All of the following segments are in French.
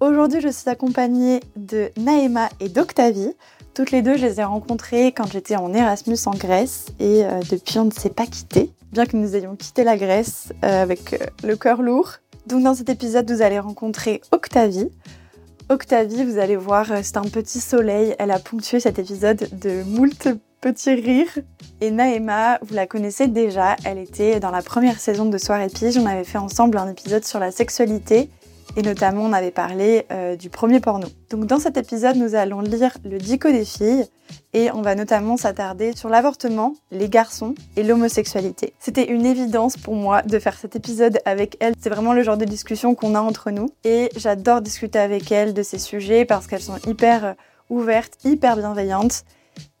Aujourd'hui, je suis accompagnée de Naïma et d'Octavie. Toutes les deux, je les ai rencontrées quand j'étais en Erasmus en Grèce et euh, depuis, on ne s'est pas quitté, bien que nous ayons quitté la Grèce euh, avec euh, le cœur lourd. Donc, dans cet épisode, vous allez rencontrer Octavie. Octavie, vous allez voir, c'est un petit soleil. Elle a ponctué cet épisode de moult petits rires. Et Naïma, vous la connaissez déjà. Elle était dans la première saison de Soirée Pige. On avait fait ensemble un épisode sur la sexualité et notamment on avait parlé euh, du premier porno. Donc dans cet épisode, nous allons lire le dico des filles et on va notamment s'attarder sur l'avortement, les garçons et l'homosexualité. C'était une évidence pour moi de faire cet épisode avec elle. C'est vraiment le genre de discussion qu'on a entre nous et j'adore discuter avec elle de ces sujets parce qu'elles sont hyper euh, ouvertes, hyper bienveillantes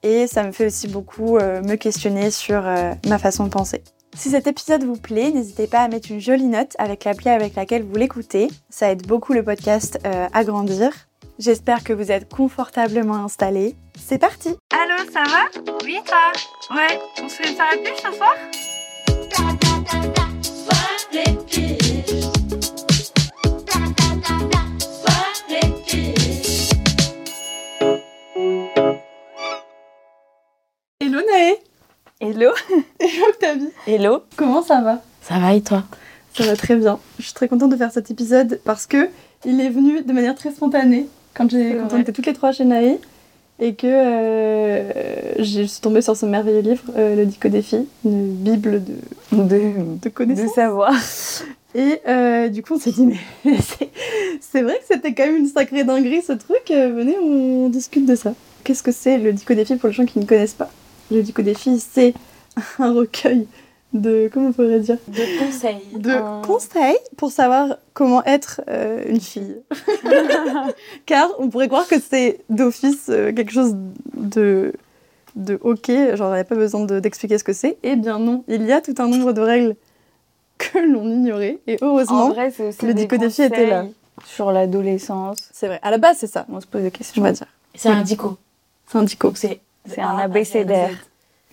et ça me fait aussi beaucoup euh, me questionner sur ma façon de penser. Si cet épisode vous plaît, n'hésitez pas à mettre une jolie note avec l'appli avec laquelle vous l'écoutez. Ça aide beaucoup le podcast euh, à grandir. J'espère que vous êtes confortablement installés. C'est parti Allô, ça va? Oui, toi? Ouais, on se fait une pige ce soir? Hello Hello Octavie Hello Comment ça va? Ça va et toi? Ça va très bien. Je suis très contente de faire cet épisode parce que il est venu de manière très spontanée quand, j'ai, quand on était toutes les trois chez Naé et que euh, je suis tombée sur ce merveilleux livre, euh, Le Dico des filles, une bible de, De, de de connaissances. savoir. Et euh, du coup, on s'est dit, mais c'est, c'est vrai que c'était quand même une sacrée dinguerie ce truc. Euh, venez, on discute de ça. Qu'est-ce que c'est le Dico des filles pour les gens qui ne connaissent pas? Le Dico des filles, c'est un recueil de. Comment on pourrait dire? De conseils. De conseils pour savoir comment être euh, une fille. Car on pourrait croire que c'est d'office euh, quelque chose de. de ok, genre il n'y a pas besoin de- d'expliquer ce que c'est. Eh bien non, il y a tout un nombre de règles que l'on ignorait. Et heureusement, En vrai, aussi le des dico des filles était là. Sur l'adolescence, c'est vrai. À la base, c'est ça, on se pose des on questions. va dire. C'est un dico. C'est un dico. C'est C'est un abécédaire.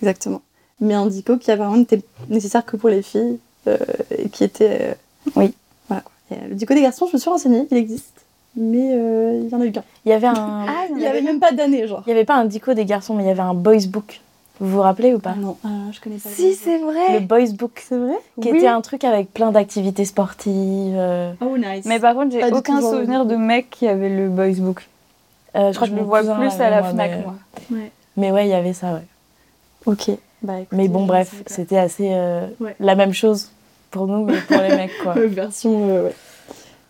Exactement. Mais un dico qui apparemment n'était nécessaire que pour les filles euh, et qui était. euh, Oui. Voilà quoi. Et, euh, le dico des garçons, je me suis renseignée, il existe. Mais euh, il y en a eu qu'un. Il y avait un. Il n'y avait même pas d'année, genre. Il y avait pas un dico des garçons, mais il y avait un boys book. Vous vous rappelez ou pas? Ah non, ah, je connais pas. Si, c'est Le vrai. boys book. C'est vrai? Qui Oui. était un truc avec plein d'activités sportives. euh, Oh, nice. Mais par contre, j'ai du aucun souvenir de- mec qui avait le boys book. euh, Je crois que je le vois plus à la Fnac, moi. Mais ouais, il y avait ça, ouais. Ok. Bah, Mais bon, bref, c'était assez euh, Ouais. la même chose pour nous, mais pour les mecs, quoi. Euh, version. euh, ouais.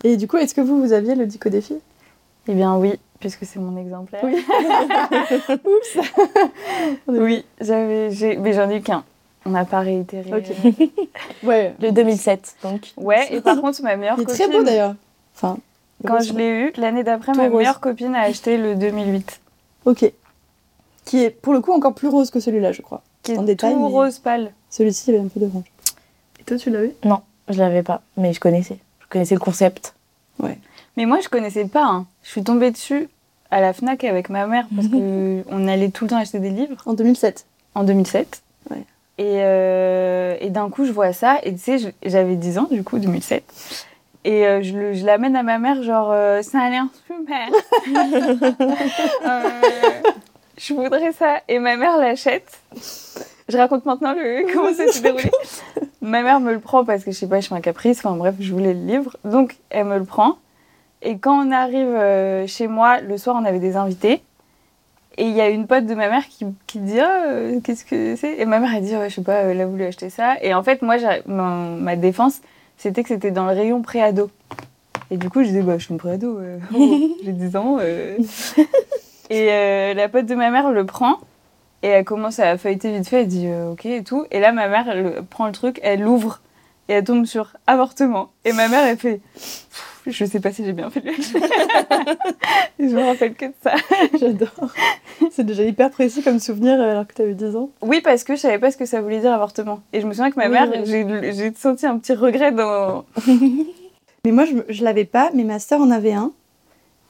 Et du coup, est-ce que vous, vous aviez le dico filles Eh bien oui, puisque c'est mon exemplaire. Oui. Oups Oui, j'avais, j'ai, mais j'en ai eu qu'un. On n'a pas réitéré. Ouais. Le 2007, donc. Ouais, et par contre, ma meilleure Il est copine, très beau d'ailleurs. Enfin. quand je l'ai eu, l'année d'après, ma rose. meilleure copine a acheté le 2008. Ok. Qui est pour le coup encore plus rose que celui-là, je crois. Qui est en détail, tout mais- rose pâle. Celui-ci, il y avait un peu d'orange. Et toi, tu l'avais? Non, je l'avais pas, mais je connaissais. Je connaissais le concept. Mais moi, je connaissais pas. hein. Je suis tombée dessus à la Fnac avec ma mère parce que on allait tout le temps acheter des livres En 2007. en 2007. Ouais. Et, euh, et d'un coup, je vois ça. Et tu sais, j'avais 10 ans, du coup, 2007. Et euh, je, le- je l'amène à ma mère, genre, euh, ça a l'air super. Euh, je voudrais ça. Et ma mère l'achète. Je raconte maintenant le, comment ça s'est déroulé. ma mère me le prend parce que je sais pas, je fais un caprice. Enfin bref, je voulais le livre. Donc, elle me le prend. Et quand on arrive euh, chez moi, le soir, on avait des invités. Et il y a une pote de ma mère qui, qui dit Ah, euh, qu'est-ce que c'est? Et ma mère, elle dit Ouais, Je sais pas, elle a voulu acheter ça. Et en fait, moi, ma défense, c'était que c'était dans le rayon pré-ado. Et du coup, je disais Bah, je suis une pré-ado, euh, oh, j'ai 10 ans. et euh, la pote de ma mère le prend. Et elle commence à feuilleter vite fait, elle dit euh, ok et tout. Et là, ma mère, elle prend le truc, elle l'ouvre et elle tombe sur avortement. Et ma mère, elle fait je sais pas si j'ai bien fait. Et je me rappelle que de ça. J'adore. C'est déjà hyper précis comme souvenir euh, alors que t'avais 10 ans. Oui, parce que je savais pas ce que ça voulait dire avortement. Et je me souviens que ma Oui, mère, oui. j'ai senti un petit regret dans. Mais moi, je, je l'avais pas, mais ma sœur en avait un.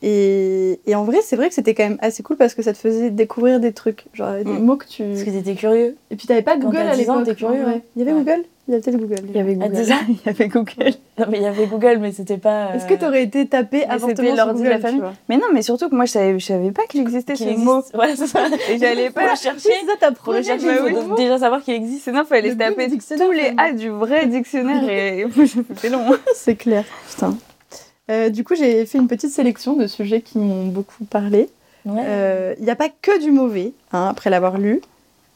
Et, et en vrai, c'est vrai que c'était quand même assez cool parce que ça te faisait découvrir des trucs. Genre des Mm. mots que tu. Parce que t'étais curieux. Et puis t'avais pas Google à 10 ans, l'époque. t'es curieux, ouais. Il y avait Ouais. Google Il y avait Google. Il y avait Google. 10 ans Il y avait Google. Non, mais il y avait Google, mais c'était pas. Est-ce que t'aurais été tapé c'était sur l'ordi de la famille. Mais non, mais surtout que moi, je savais, je savais pas qu'il existait qu'il ce existe mot. Voilà, c'est ça. Et j'allais Pour pas le chercher. Oui, ça, ta Pour le chercher, il faut déjà savoir qu'il existe. Sinon, il fallait se taper tous les. A du vrai dictionnaire et c'était long. C'est clair, putain. Euh, du coup, j'ai fait une petite sélection de sujets qui m'ont beaucoup parlé. Ouais. Euh, Il n'y a pas que du mauvais, hein, après l'avoir lu,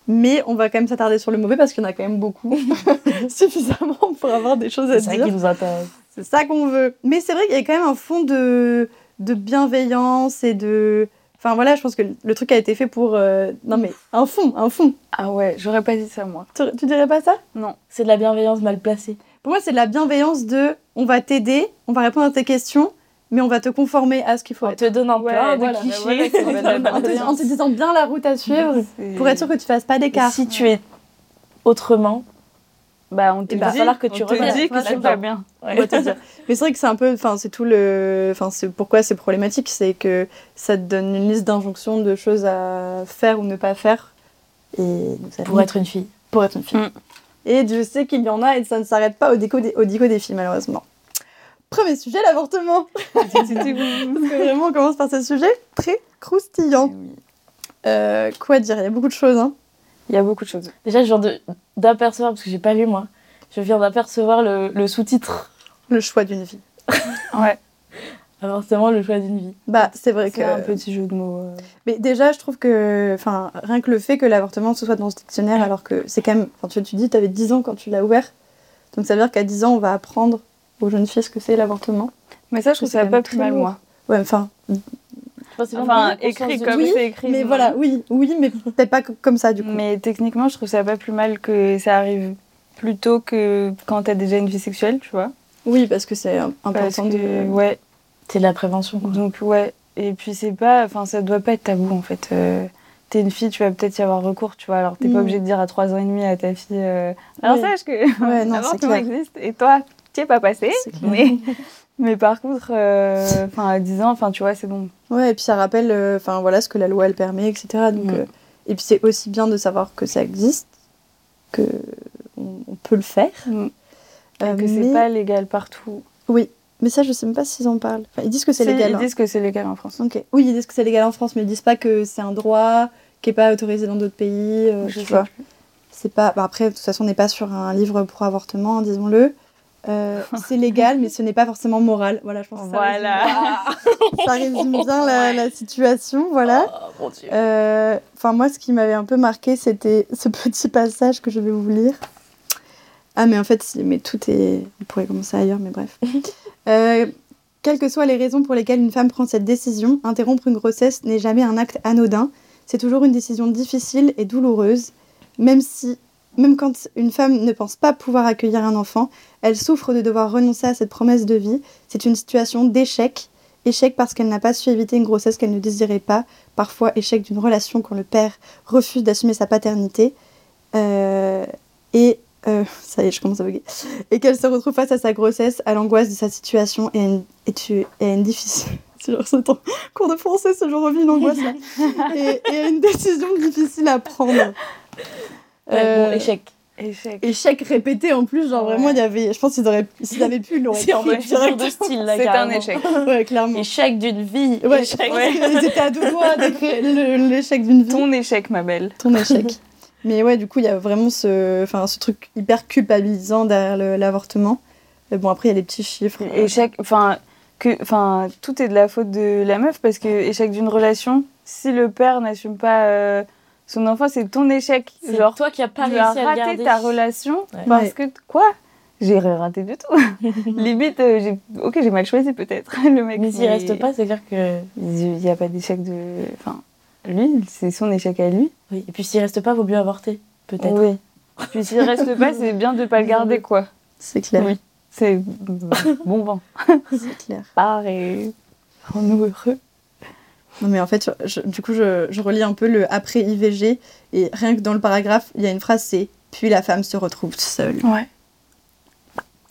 mais on va quand même s'attarder sur le mauvais parce qu'il y en a quand même beaucoup, suffisamment pour avoir des choses à c'est vrai dire. qu'il nous intéresse. C'est ça qu'on veut. Mais c'est vrai qu'il y a quand même un fond de, de bienveillance et de... Enfin voilà, je pense que le truc a été fait pour... euh, Non mais un fond, un fond. Ah ouais, j'aurais pas dit ça, moi. Tu, tu dirais pas ça? Non. C'est de la bienveillance mal placée. Pour moi, c'est de la bienveillance de... On va t'aider, on va répondre à tes questions, mais on va te conformer à ce qu'il faut On être. te donne un Ouais, plein de voilà, clichés. voilà, la En te, bienveillance. en te disant bien la route à suivre pour être sûr que tu fasses pas d'écart. si tu es autrement, Bah, on te Il va dit, falloir que tu te reviennes. dit que c'est pas bien. on va te dire. Mais c'est vrai que c'est un peu, enfin c'est tout le, enfin c'est pourquoi c'est problématique, c'est que ça te donne une liste d'injonctions de choses à faire ou ne pas faire. Et pour être une fille. pour être une fille. Mm. Et je sais qu'il y en a et ça ne s'arrête pas au dico des, au dico des filles malheureusement. Premier sujet, l'avortement. Parce que vraiment on commence par ce sujet très croustillant. Oui. Euh, quoi dire Il y a beaucoup de choses. Hein. Il y a beaucoup de choses. Déjà, je viens d'apercevoir, parce que j'ai pas lu moi, je viens d'apercevoir le, le sous-titre. Le choix d'une vie. Ouais. Avortement, le choix d'une vie. Bah c'est vrai que. C'est un petit jeu de mots. euh. Mais déjà, je trouve que, enfin, rien que le fait que l'avortement se soit dans ce dictionnaire, alors que c'est quand même, enfin, tu, tu dis, tu avais 10 ans quand tu l'as ouvert, donc ça veut dire qu'à 10 ans, on va apprendre aux jeunes filles ce que c'est l'avortement. Mais ça, je trouve C'est ça pas plus très mal, moi. Ouais, enfin, Enfin, écrit comme oui, c'est écrit. mais voilà, oui, oui, mais peut-être pas co- comme ça du coup. Mais techniquement, je trouve ça pas plus mal que ça arrive plus tôt que quand t'as déjà une vie sexuelle, tu vois. Oui, parce que c'est important que, de. ouais. C'est de la prévention. quoi. Donc, ouais. Et puis, c'est pas. Enfin, ça doit pas être tabou, en fait. Euh, T'es une fille, tu vas peut-être y avoir recours, tu vois. Alors, t'es Mm. pas obligé de dire à 3 ans et demi à ta fille. euh, Alors, sache que Ouais, non, c'est l'avortement clair. existe et toi, t'y es pas passé. C'est. Mais, mais par contre, euh, enfin, à 10 ans, enfin, tu vois, c'est bon. Ouais, et puis ça rappelle, enfin voilà, ce que la loi elle permet, etc. Donc, Mm. et puis c'est aussi bien de savoir que ça existe, que on, on peut le faire. Mm. Et que c'est mais- pas légal partout. Oui, mais ça, je sais même pas s'ils en parlent. Enfin, ils disent que c'est Si, légal. Ils hein. disent que c'est légal en France. Oui, ils disent que c'est légal en France, mais ils disent pas que c'est un droit qui est pas autorisé dans d'autres pays. euh, Je vois. C'est pas. bah, après, de toute façon, on n'est pas sur un livre pour avortement, hein, disons-le. Euh, c'est légal, mais ce n'est pas forcément moral. Voilà, je pense. Que ça Voilà. résume- ça résume bien la, la situation. Voilà. Oh mon dieu. Euh, moi, ce qui m'avait un peu marqué, c'était ce petit passage que je vais vous lire. Ah, mais en fait, mais tout est. On pourrait commencer ailleurs, mais bref. Euh, quelles que soient les raisons pour lesquelles une femme prend cette décision, interrompre une grossesse n'est jamais un acte anodin. C'est toujours une décision difficile et douloureuse. Même quand une femme ne pense pas pouvoir accueillir un enfant, elle souffre de devoir renoncer à cette promesse de vie. C'est une situation d'échec. Échec parce qu'elle n'a pas su éviter une grossesse qu'elle ne désirait pas. Parfois, échec d'une relation quand le père refuse d'assumer sa paternité. Euh, et euh, ça y est, je commence à bugger. Et qu'elle se retrouve face à sa grossesse, à l'angoisse de sa situation et à une, et tu, et à une difficile. C'est genre ce temps. Cours de français, ce jour revient l'angoisse là. et, et à une décision difficile à prendre. Ouais, Euh, bon, échec. Échec. Échec répété en plus, genre Ouais. vraiment, il y avait. Je pense qu'ils auraient. S'ils avaient pu, ils l'auraient C'est de style, là, C'est un échec. Ouais, clairement. Échec d'une vie. Ouais, échec. pense qu'ils étaient à deux doigts d'écrire l'échec d'une vie. Ton échec, ma belle. ton échec. Mais ouais, du coup, il y a vraiment ce, enfin, ce truc hyper culpabilisant derrière l'avortement. Mais bon, après, il y a les petits chiffres. Échec, enfin, que, enfin, tout est de la faute de la meuf parce que échec d'une relation, si le père n'assume pas euh, son enfant, c'est ton échec. C'est Genre, toi qui as pas tu réussi as à raté garder. ta relation Ouais. parce Ouais. que quoi? J'ai rien raté du tout. Limite, euh, j'ai, ok, j'ai mal choisi peut-être le mec. Mais s'il reste pas, c'est clair que. il n'y a pas d'échec de, enfin, lui, c'est son échec à lui. Oui. Et puis s'il reste pas, vaut mieux avorter. Peut-être. Oui. Puis s'il reste pas, c'est bien de pas le garder quoi. C'est clair. Oui. C'est bon vent. C'est clair. Part et rends-nous heureux. Non, mais en fait, je- du coup, je, je relis un peu le après IVG. Et rien que dans le paragraphe, il y a une phrase c'est Puis la femme se retrouve seule. Ouais.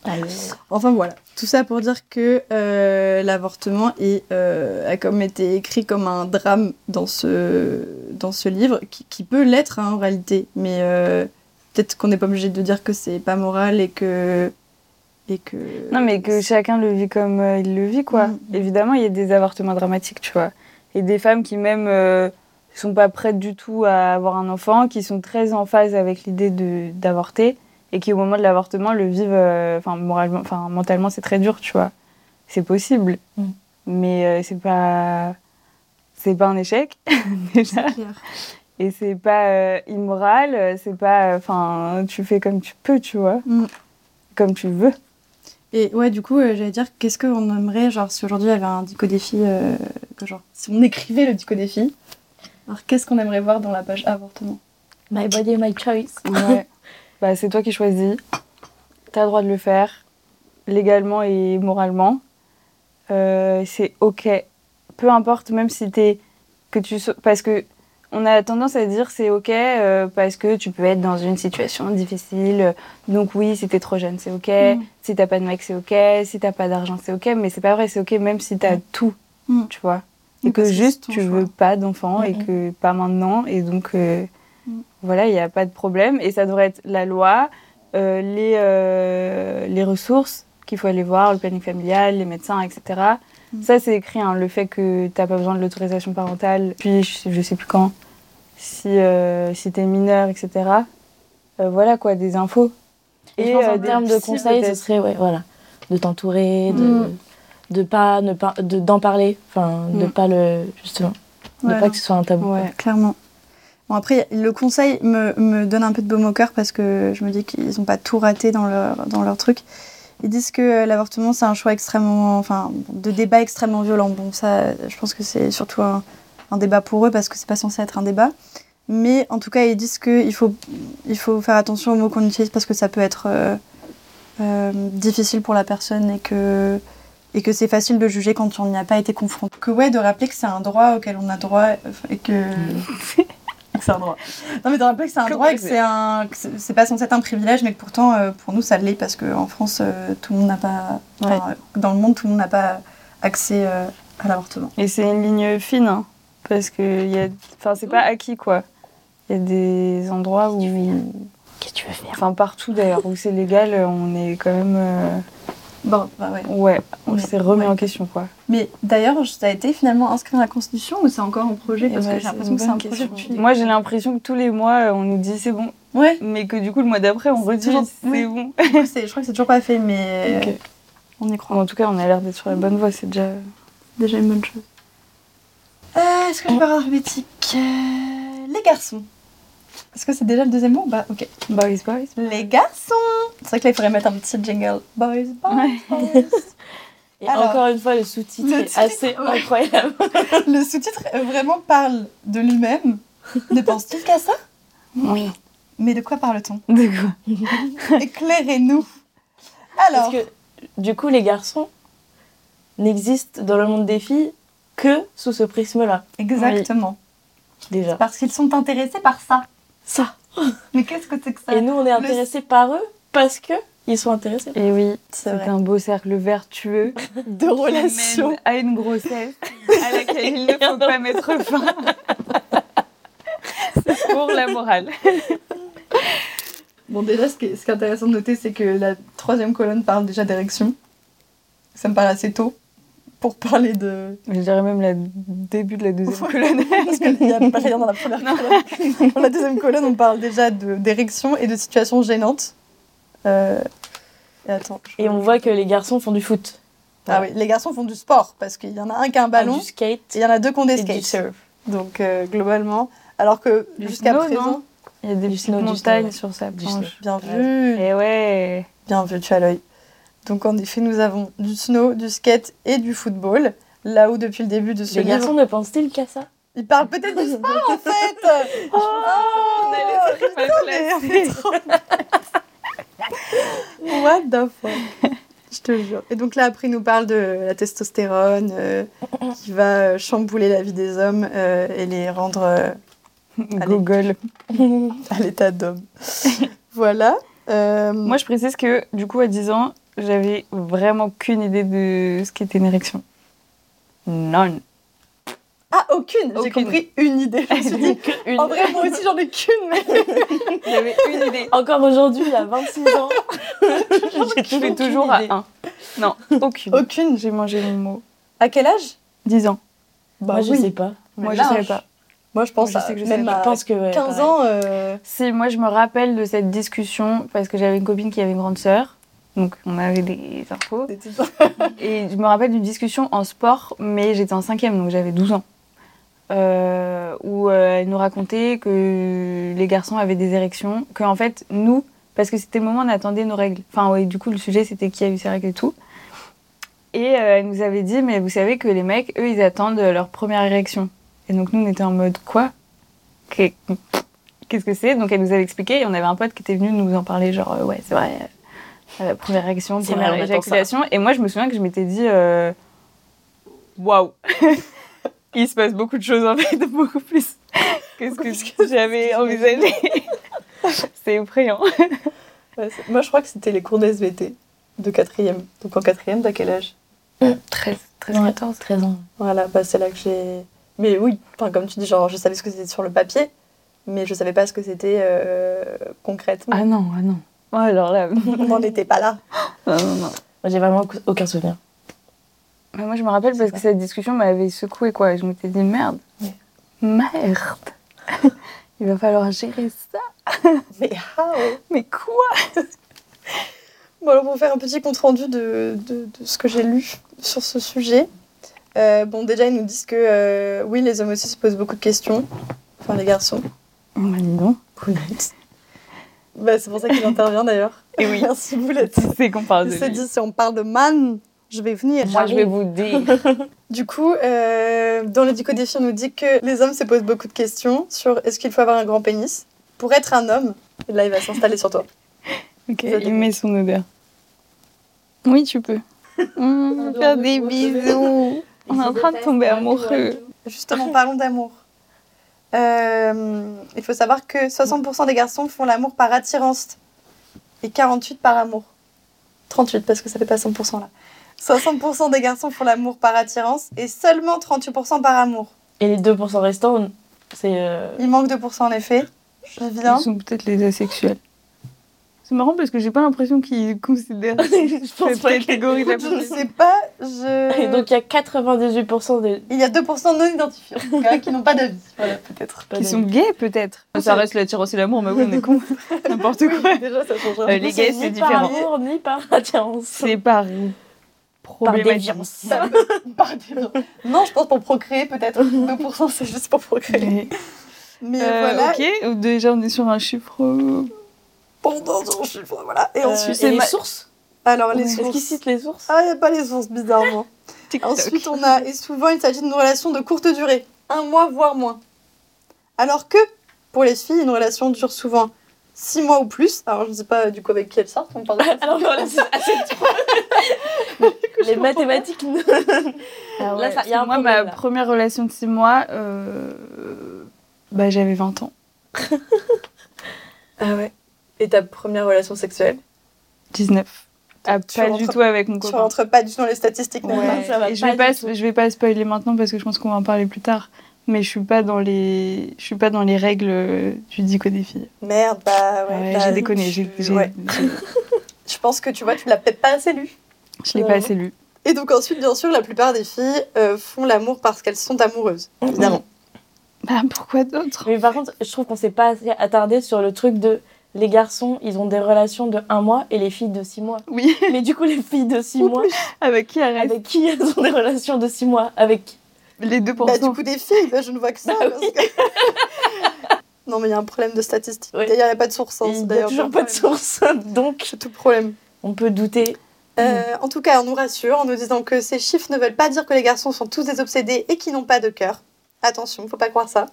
Allez. Enfin voilà, tout ça pour dire que euh, l'avortement est, euh, a comme été écrit comme un drame dans ce, dans ce livre, qui, qui peut l'être hein, en réalité, mais euh, peut-être qu'on n'est pas obligé de dire que c'est pas moral et que... Et que Non, mais que chacun le vit comme euh, il le vit, quoi. Mm. Évidemment, il y a des avortements dramatiques, tu vois. Et des femmes qui, même, euh, sont pas prêtes du tout à avoir un enfant, qui sont très en phase avec l'idée de- d'avorter, et qui, au moment de l'avortement, le vivent, euh, enfin, moralement, enfin, mentalement, c'est très dur, tu vois. C'est possible. Mm. Mais euh, c'est pas. C'est pas un échec, déjà. Et c'est pas euh, immoral, c'est pas. Enfin, tu fais comme tu peux, tu vois. Mm. Comme tu veux. Et ouais, du coup, euh, j'allais dire, qu'est-ce qu'on aimerait, genre, si aujourd'hui il y avait un dico défi, euh, que genre, si on écrivait le dico défi, alors qu'est-ce qu'on aimerait voir dans la page avortement? My body, my choice. Ouais. bah, c'est toi qui choisis. T'as le droit de le faire, légalement et moralement. Euh, c'est ok. Peu importe, même si t'es. Que tu so- Parce que on a tendance à dire c'est ok euh, parce que tu peux être dans une situation difficile. Donc oui, si t'es trop jeune, c'est ok. Mm. Si t'as pas de mec, c'est ok. Si t'as pas d'argent, c'est ok. Mais c'est pas vrai, c'est ok même si t'as tout, Mm. tu vois. Et que juste tu choix. veux pas d'enfant et que pas maintenant. Et donc euh, Mm. Voilà, il n'y a pas de problème. Et ça devrait être la loi, euh, les, euh, les ressources qu'il faut aller voir, le planning familial, les médecins, etc. Mm. Ça, c'est écrit, hein, le fait que tu n'as pas besoin de l'autorisation parentale, puis je, je sais plus quand, si, euh, si tu es mineur, etc. Voilà quoi, des infos. Et je pense euh, en termes de conseils, ce serait ouais, voilà, de t'entourer, de Mm. de pas ne pas de- d'en parler, enfin de Mm. pas le justement, de pas que ce soit un tabou. Ouais. Clairement. Bon, après, le conseil me, me donne un peu de baume au cœur parce que je me dis qu'ils n'ont pas tout raté dans leur, dans leur truc. Ils disent que l'avortement, c'est un choix extrêmement. Enfin, de débat extrêmement violent. Bon, ça, je pense que c'est surtout un, un débat pour eux parce que c'est pas censé être un débat. Mais en tout cas, ils disent qu'il faut, il faut faire attention aux mots qu'on utilise parce que ça peut être euh, euh, difficile pour la personne et que, et que c'est facile de juger quand on n'y a pas été confronté. Que ouais, de rappeler que c'est un droit auquel on a droit et que. que c'est un droit. Non, mais de rappeler que c'est un droit et que c'est- un. c'est pas censé être un privilège, mais que pourtant, euh, pour nous, ça l'est parce qu'en France, euh, tout le monde n'a pas. enfin, Dans le monde, tout le monde n'a pas accès euh, à l'avortement. Et c'est une ligne fine, hein, parce que y a... enfin, c'est pas acquis, quoi. Il y a des endroits où... Qu'est-ce que tu veux faire? Enfin, partout d'ailleurs, où c'est légal, on est quand même... Bon, bah ouais. Ouais, on s'est remis Ouais. en question, quoi. Mais d'ailleurs, ça a été finalement inscrit dans la Constitution ou c'est encore en projet Parce Ouais, que j'ai l'impression que c'est un projet question. depuis. Moi, j'ai l'impression que tous les mois, euh, on nous dit c'est bon, Ouais, mais que du coup, le mois d'après, on redit toujours- c'est oui. bon. je crois que c'est toujours pas fait, mais on y croit. En tout cas, on a l'air d'être sur la bonne voie, c'est déjà. Déjà une bonne chose. Euh, Est-ce que je peux avoir Euh, Les garçons? Est-ce que c'est déjà le deuxième mot? Bah, ok. Boys, boys. Les garçons C'est vrai que là, il faudrait mettre un petit jingle. Boys, boys, Ouais. boys. Et Alors, encore une fois, le sous-titre est assez ouais. incroyable. Le sous-titre euh, vraiment parle de lui-même. Ne pense-t-il qu'à ça? Oui. Mais de quoi parle-t-on? De quoi? Éclairez-nous. Alors, Parce que du coup, les garçons n'existent dans le monde des filles que sous ce prisme-là, exactement. déjà. Parce qu'ils sont intéressés par ça. Ça. Mais qu'est-ce que c'est que ça Et nous, on est intéressés par eux parce que ils sont intéressés. Et oui, C'est un beau cercle vertueux De relations. à une grossesse à laquelle il ne faut pas mettre fin. C'est pour la morale. Bon, déjà, ce qui est, ce qui est intéressant de noter, c'est que la troisième colonne parle déjà d'érection. Ça me paraît assez tôt pour parler de. Je dirais même le début de la deuxième colonne. Parce qu'il n'y a pas rien dans la première colonne. Dans la deuxième colonne, on parle déjà de- d'érection et de situations gênantes. Euh, Et attends. je- Et on voit que les garçons font du foot. Ah oui, les garçons font du sport parce qu'il y en a un qui a un ballon du skate et il y en a deux qui ont des et du skates. surf. Donc, euh, globalement. Alors que jusqu'à présent. Il y a des Du petites snow, du montagnes sur sa planche. Bien vu. Et ouais. Bien vu, tu as l'œil. Donc en effet, nous avons du snow, du skate et du football. Là où depuis le début de ce Les livre, garçons ne pensent-ils qu'à ça? Ils parlent peut-être du sport en fait. oh, On est trop- What the fuck? Je te jure. Et donc là, après, il nous parle de la testostérone euh, qui va euh, chambouler la vie des hommes euh, et les rendre euh, Google. à l'état d'homme. voilà. Euh, Moi, je précise que, du coup, à 10 ans, j'avais vraiment aucune idée de ce qu'était une érection. None. Ah, aucune. J'ai compris une idée. Je me suis dit, Une- en vrai, moi aussi, j'en ai qu'une. mais- J'avais une idée. Encore aujourd'hui, il y a 26 ans, j'ai Je fais toujours à 1. Non, aucune. Aucune. J'ai mangé mon mot. À quel âge? 10 ans. Bah Moi, je oui. sais pas. Moi, je Large. savais pas. Moi, je pense Moi, je à- sais que je même à Je pense que ouais, 15 pareil. ans. euh, Si, moi, je me rappelle de cette discussion parce que j'avais une copine qui avait une grande sœur. Donc, on avait des infos. Et je me rappelle d'une discussion en sport, mais j'étais en cinquième, donc j'avais 12 ans. Euh, où euh, elle nous racontait que les garçons avaient des érections, que en fait, nous, parce que c'était le moment on attendait nos règles. Enfin, ouais, du coup, le sujet, c'était qui a eu ses règles et tout. Et euh, elle nous avait dit, mais vous savez que les mecs, eux, ils attendent leur première érection. Et donc, nous, on était en mode, quoi? Qu'est- Qu'est-ce que c'est? Donc, elle nous avait expliqué, et on avait un pote qui était venu nous en parler, genre, ouais, c'est vrai, la première C'est première vrai, éjaculation. Et moi, je me souviens que je m'étais dit, euh, waouh Il se passe beaucoup de choses, en fait, beaucoup plus que ce que j'avais envisagé. c'est effrayant. Ouais, Moi, je crois que c'était les cours d'SVT de quatrième. Donc en quatrième, t'as quel âge? 13, 13, Ouais, 14. 13 ans. Voilà, bah, c'est là que j'ai. Mais oui, comme tu dis, genre, je savais ce que c'était sur le papier, mais je savais pas ce que c'était euh, concrètement. Ah non, ah non. Oh, alors là, On n'en était pas là. non, non, non. Moi, j'ai vraiment aucun souvenir. Mais moi, je me rappelle parce que cette discussion m'avait secouée, quoi. Je m'étais dit, merde. Merde. Il va falloir gérer ça. Mais how? Mais quoi? Bon, alors pour faire un petit compte rendu de, de, de ce que j'ai lu sur ce sujet. euh, bon, déjà, ils nous disent que euh, oui, les hommes aussi se posent beaucoup de questions. Enfin, les garçons. Bah, dis donc. Bah, c'est pour ça qu'il intervient d'ailleurs. Et oui. Merci, Boulette. C'est qu'on parle Il de s'est lui. dit, si on parle de man, je vais venir. Moi, je vais vous dire. Du coup, euh, dans le Dicodéfi, on nous dit que les hommes se posent beaucoup de questions sur est-ce qu'il faut avoir un grand pénis pour être un homme. Et là, il va s'installer sur toi. Ok, il met son odeur. Oui, tu peux. Mmh, faire des bisous. On est en train de tomber amoureux. Justement, parlons d'amour. Euh, il faut savoir que 60% des garçons font l'amour par attirance et 48% par amour. 38 parce que ça fait pas 100% là. 60% des garçons font l'amour par attirance et seulement 38% par amour. Et les 2% restants, c'est. euh, Il manque 2% en effet. Je viens. Ils sont peut-être les asexuels. C'est marrant parce que j'ai pas l'impression qu'ils considèrent Je pense cette pas catégorie de la Je ne sais pas. Je... Et donc, il y a 98% des. Il y a 2% non identifiés, qui n'ont pas d'avis. Voilà, peut-être. Qui sont gays peut-être. Ça reste l'attirance et l'amour, mais oui, on est con. N'importe quoi. Déjà, ça change Euh, rien. les gays, c'est ni par différent. amour, ni par attirance. C'est par problématique. par déviance. Non, je pense pour procréer, peut-être. 2%, c'est juste pour procréer. Mais, Mais euh, voilà, Ok, déjà on est sur un chiffre. Euh, pendant son chiffre, voilà. Et Euh, ensuite, et c'est les ma- sources alors les Est-ce qu'ils sources. citent les sources Ah, il n'y a pas les sources, bizarrement. Ensuite, on a, et souvent, il s'agit d'une relation de courte durée, un mois, voire moins. Alors que, pour les filles, une relation dure souvent six mois ou plus. Alors, je ne sais pas du coup avec qui elles sortent, on parle de Alors voilà, c'est assez Les mathématiques. Ah Là, ça- il y a un moi, problème, ma là. première relation de 6 mois, euh, bah, j'avais 20 ans. Ah ouais. Et ta première relation sexuelle 19. Ah, Tu pas rentres- du tout avec mon Tu copain. rentres pas du tout dans les statistiques, Ouais. Ça va Et je vais pas, je vais pas spoiler maintenant parce que je pense qu'on va en parler plus tard. Mais je suis pas dans les, je suis pas dans les règles euh, du dico des filles. Merde, bah ouais. Ouais, bah, j'ai déconné. tu- j'ai- ouais. Je pense que tu vois, tu l'as peut-être pas assez lu. Je l'ai pas assez lu. Et donc ensuite, bien sûr, la plupart des filles euh, font l'amour parce qu'elles sont amoureuses, évidemment. Bah pourquoi d'autres Mais par contre, je trouve qu'on s'est pas assez attardé sur le truc de les garçons, ils ont des relations de un mois et les filles de six mois. Oui. Mais du coup, les filles de six mois, Avec qui arrête avec qui elles ont des relations de six mois? Avec Les 2%. Bah, du coup, des filles, bah, je ne vois que ça. Bah parce que- non, mais il y a un problème de. Oui. D'ailleurs, il n'y a pas de source. hein, il n'y a toujours pas de source. Donc, C'est tout le problème. on peut douter. Euh, en tout cas, on nous rassure en nous disant que ces chiffres ne veulent pas dire que les garçons sont tous des obsédés et qui n'ont pas de cœur. Attention, faut pas croire ça.